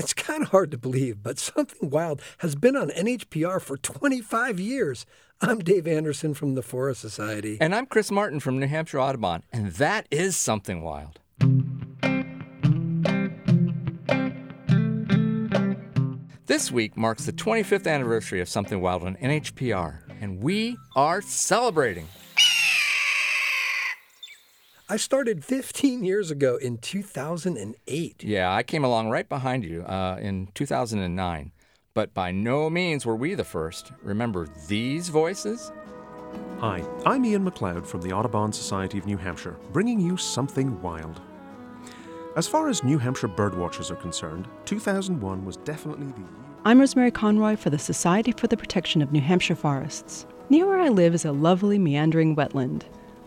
It's kind of hard to believe, but Something Wild has been on NHPR for 25 years. I'm Dave Anderson from the Forest Society. And I'm Chris Martin from New Hampshire Audubon, and that is Something Wild. This week marks the 25th anniversary of Something Wild on NHPR, and we are celebrating. I started 15 years ago in 2008. Yeah, I came along right behind you uh, in 2009, but by no means were we the first. Remember these voices? Hi, I'm Ian McLeod from the Audubon Society of New Hampshire, bringing you something wild. As far as New Hampshire birdwatchers are concerned, 2001 was definitely the year. I'm Rosemary Conroy for the Society for the Protection of New Hampshire Forests. Near where I live is a lovely meandering wetland,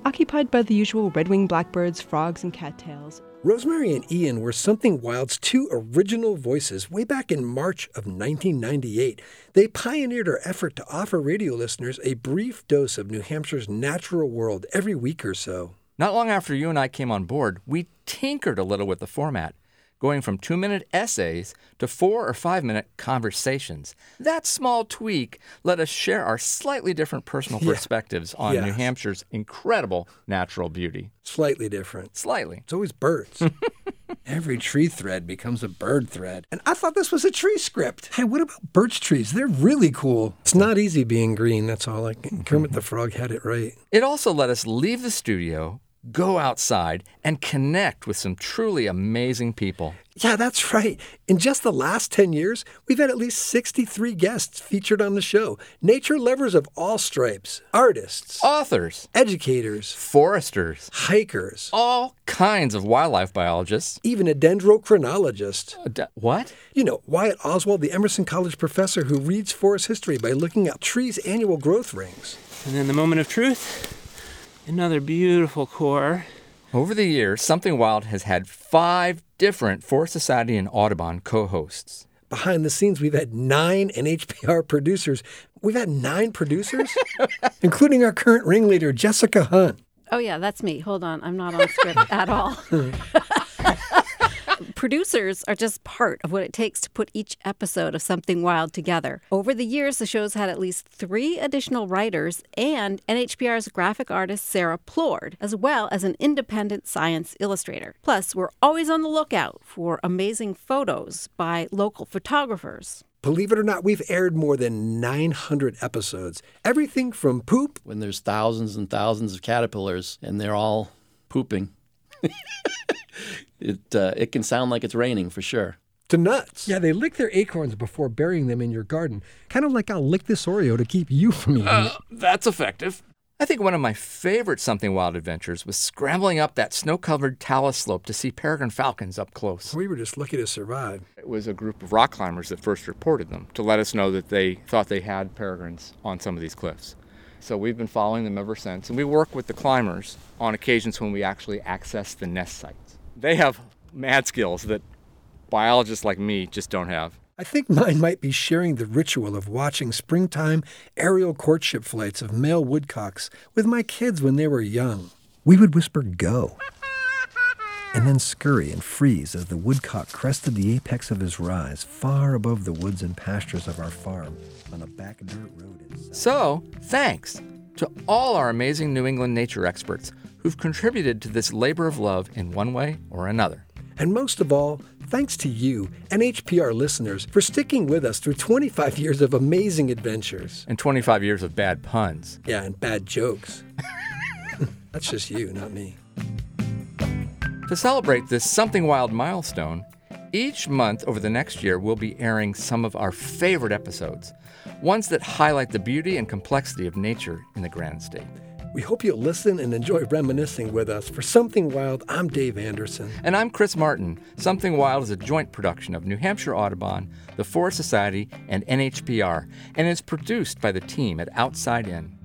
occupied by the usual red-winged blackbirds, frogs, and cattails. Rosemary and Ian were Something Wild's two original voices way back in March of 1998. They pioneered our effort to offer radio listeners a brief dose of New Hampshire's natural world every week or so. Not long after you and I came on board, we tinkered a little with the format, going from two minute essays to four or five minute conversations. That small tweak let us share our slightly different personal Yeah. perspectives on New Hampshire's incredible natural beauty. Slightly different. Slightly. It's always birds. Every tree thread becomes a bird thread. And I thought this was a tree script. Hey, what about birch trees? They're really cool. It's not easy being green, that's all. Like Kermit mm-hmm. the Frog had it right. It also let us leave the studio, go outside, and connect with some truly amazing people. Yeah, that's right. In just the last 10 years, we've had at least 63 guests featured on the show. Nature lovers of all stripes, artists, Authors, educators, foresters, hikers, all kinds of wildlife biologists. even a dendrochronologist. Uh, d- What? You know, Wyatt Oswald, the Emerson College professor who reads forest history by looking at trees' annual growth rings. And then the moment of truth, another beautiful core. Over the years, Something Wild has had five different Forest Society and Audubon co hosts. Behind the scenes, we've had nine NHPR producers. We've had nine producers, including our current ringleader, Jessica Hunt. Oh, yeah, that's me. Hold on. I'm not on script at all. Producers are just part of what it takes to put each episode of Something Wild together. Over the years, the show's had at least three additional writers and NHPR's graphic artist Sarah Plourde, as well as an independent science illustrator. Plus, we're always on the lookout for amazing photos by local photographers. Believe it or not, we've aired more than 900 episodes. Everything from poop when there's thousands and thousands of caterpillars and they're all pooping. it uh, it can sound like it's raining for sure. to nuts. Yeah, they lick their acorns before burying them in your garden. Kind of like I'll lick this Oreo to keep you from eating it. That's effective. I think one of my favorite Something Wild adventures was scrambling up that snow covered talus slope to see peregrine falcons up close. We were just lucky to survive. It was a group of rock climbers that first reported them to let us know that they thought they had peregrines on some of these cliffs. So we've been following them ever since, and we work with the climbers on occasions when we actually access the nest sites. They have mad skills that biologists like me just don't have. I think mine might be sharing the ritual of watching springtime aerial courtship flights of male woodcocks with my kids when they were young. We would whisper, go, and then scurry and freeze as the woodcock crested the apex of his rise far above the woods and pastures of our farm on a back dirt road in So, thanks to all our amazing New England nature experts who've contributed to this labor of love in one way or another. And most of all, thanks to you, NHPR listeners, for sticking with us through 25 years of amazing adventures. And 25 years of bad puns. Yeah, and bad jokes. That's just you, not me. To celebrate this Something Wild milestone, each month over the next year, we'll be airing some of our favorite episodes, ones that highlight the beauty and complexity of nature in the Granite State. We hope you'll listen and enjoy reminiscing with us. For Something Wild, I'm Dave Anderson. And I'm Chris Martin. Something Wild is a joint production of New Hampshire Audubon, the Forest Society, and NHPR, and is produced by the team at Outside In.